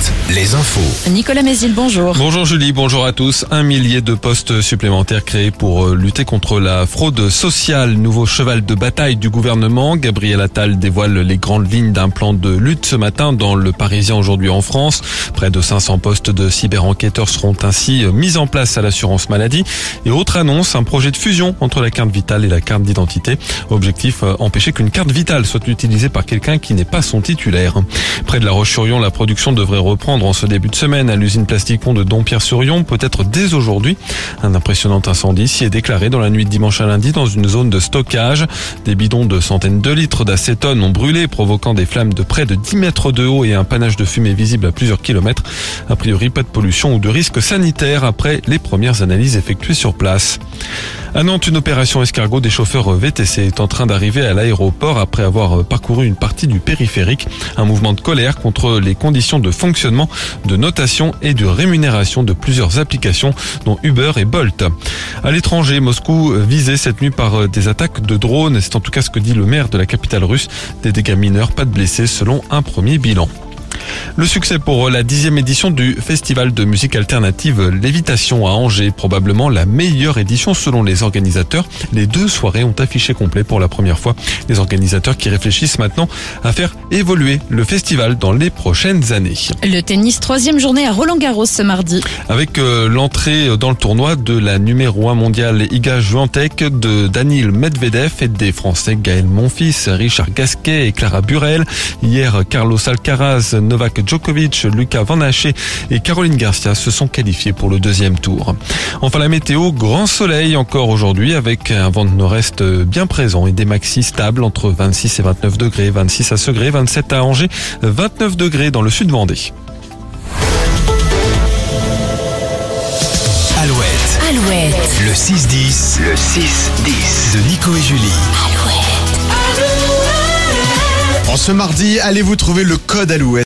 Zeit. Les infos. Nicolas Mézil, bonjour. Bonjour Julie, bonjour à tous. Un millier de postes supplémentaires créés pour euh, lutter contre la fraude sociale. Nouveau cheval de bataille du gouvernement. Gabriel Attal dévoile les grandes lignes d'un plan de lutte ce matin dans le Parisien aujourd'hui en France. Près de 500 postes de cyber-enquêteurs seront ainsi euh, mis en place à l'assurance maladie. Et autre annonce, un projet de fusion entre la carte vitale et la carte d'identité. Objectif, euh, empêcher qu'une carte vitale soit utilisée par quelqu'un qui n'est pas son titulaire. Près de la Roche-sur-Yon, la production devrait reprendre en ce début de semaine à l'usine Plasticon de Dompierre-sur-Yon, peut-être dès aujourd'hui. Un impressionnant incendie s'y est déclaré dans la nuit de dimanche à lundi dans une zone de stockage. Des bidons de centaines de litres d'acétone ont brûlé, provoquant des flammes de près de 10 mètres de haut et un panache de fumée visible à plusieurs kilomètres. A priori, pas de pollution ou de risque sanitaire après les premières analyses effectuées sur place. À Nantes, une opération escargot des chauffeurs VTC est en train d'arriver à l'aéroport après avoir parcouru une partie du périphérique. Un mouvement de colère contre les conditions de fonctionnement, de notation et de rémunération de plusieurs applications, dont Uber et Bolt. À l'étranger, Moscou visé cette nuit par des attaques de drones. C'est en tout cas ce que dit le maire de la capitale russe. Des dégâts mineurs, pas de blessés selon un premier bilan. Le succès pour la dixième édition du festival de musique alternative Lévitation à Angers, probablement la meilleure édition selon les organisateurs. Les deux soirées ont affiché complet pour la première fois. Les organisateurs qui réfléchissent maintenant à faire évoluer le festival dans les prochaines années. Le tennis, troisième journée à Roland Garros ce mardi. Avec euh, l'entrée dans le tournoi de la numéro 1 mondiale Iga Juantec, de Daniel Medvedev et des Français Gaël Monfils, Richard Gasquet et Clara Burel. Hier, Carlos Alcaraz, Novak Djokovic, Lucas Van Haché et Caroline Garcia se sont qualifiés pour le deuxième tour. Enfin la météo, grand soleil encore aujourd'hui avec un vent de nord-est bien présent et des maxis stables entre 26 et 29 degrés, 26 à Segré, 27 à Angers, 29 degrés dans le sud Vendée. Alouette, Alouette. le 6-10, le 6-10 de Nico et Julie. En ce mardi, allez-vous trouver le code Alouette?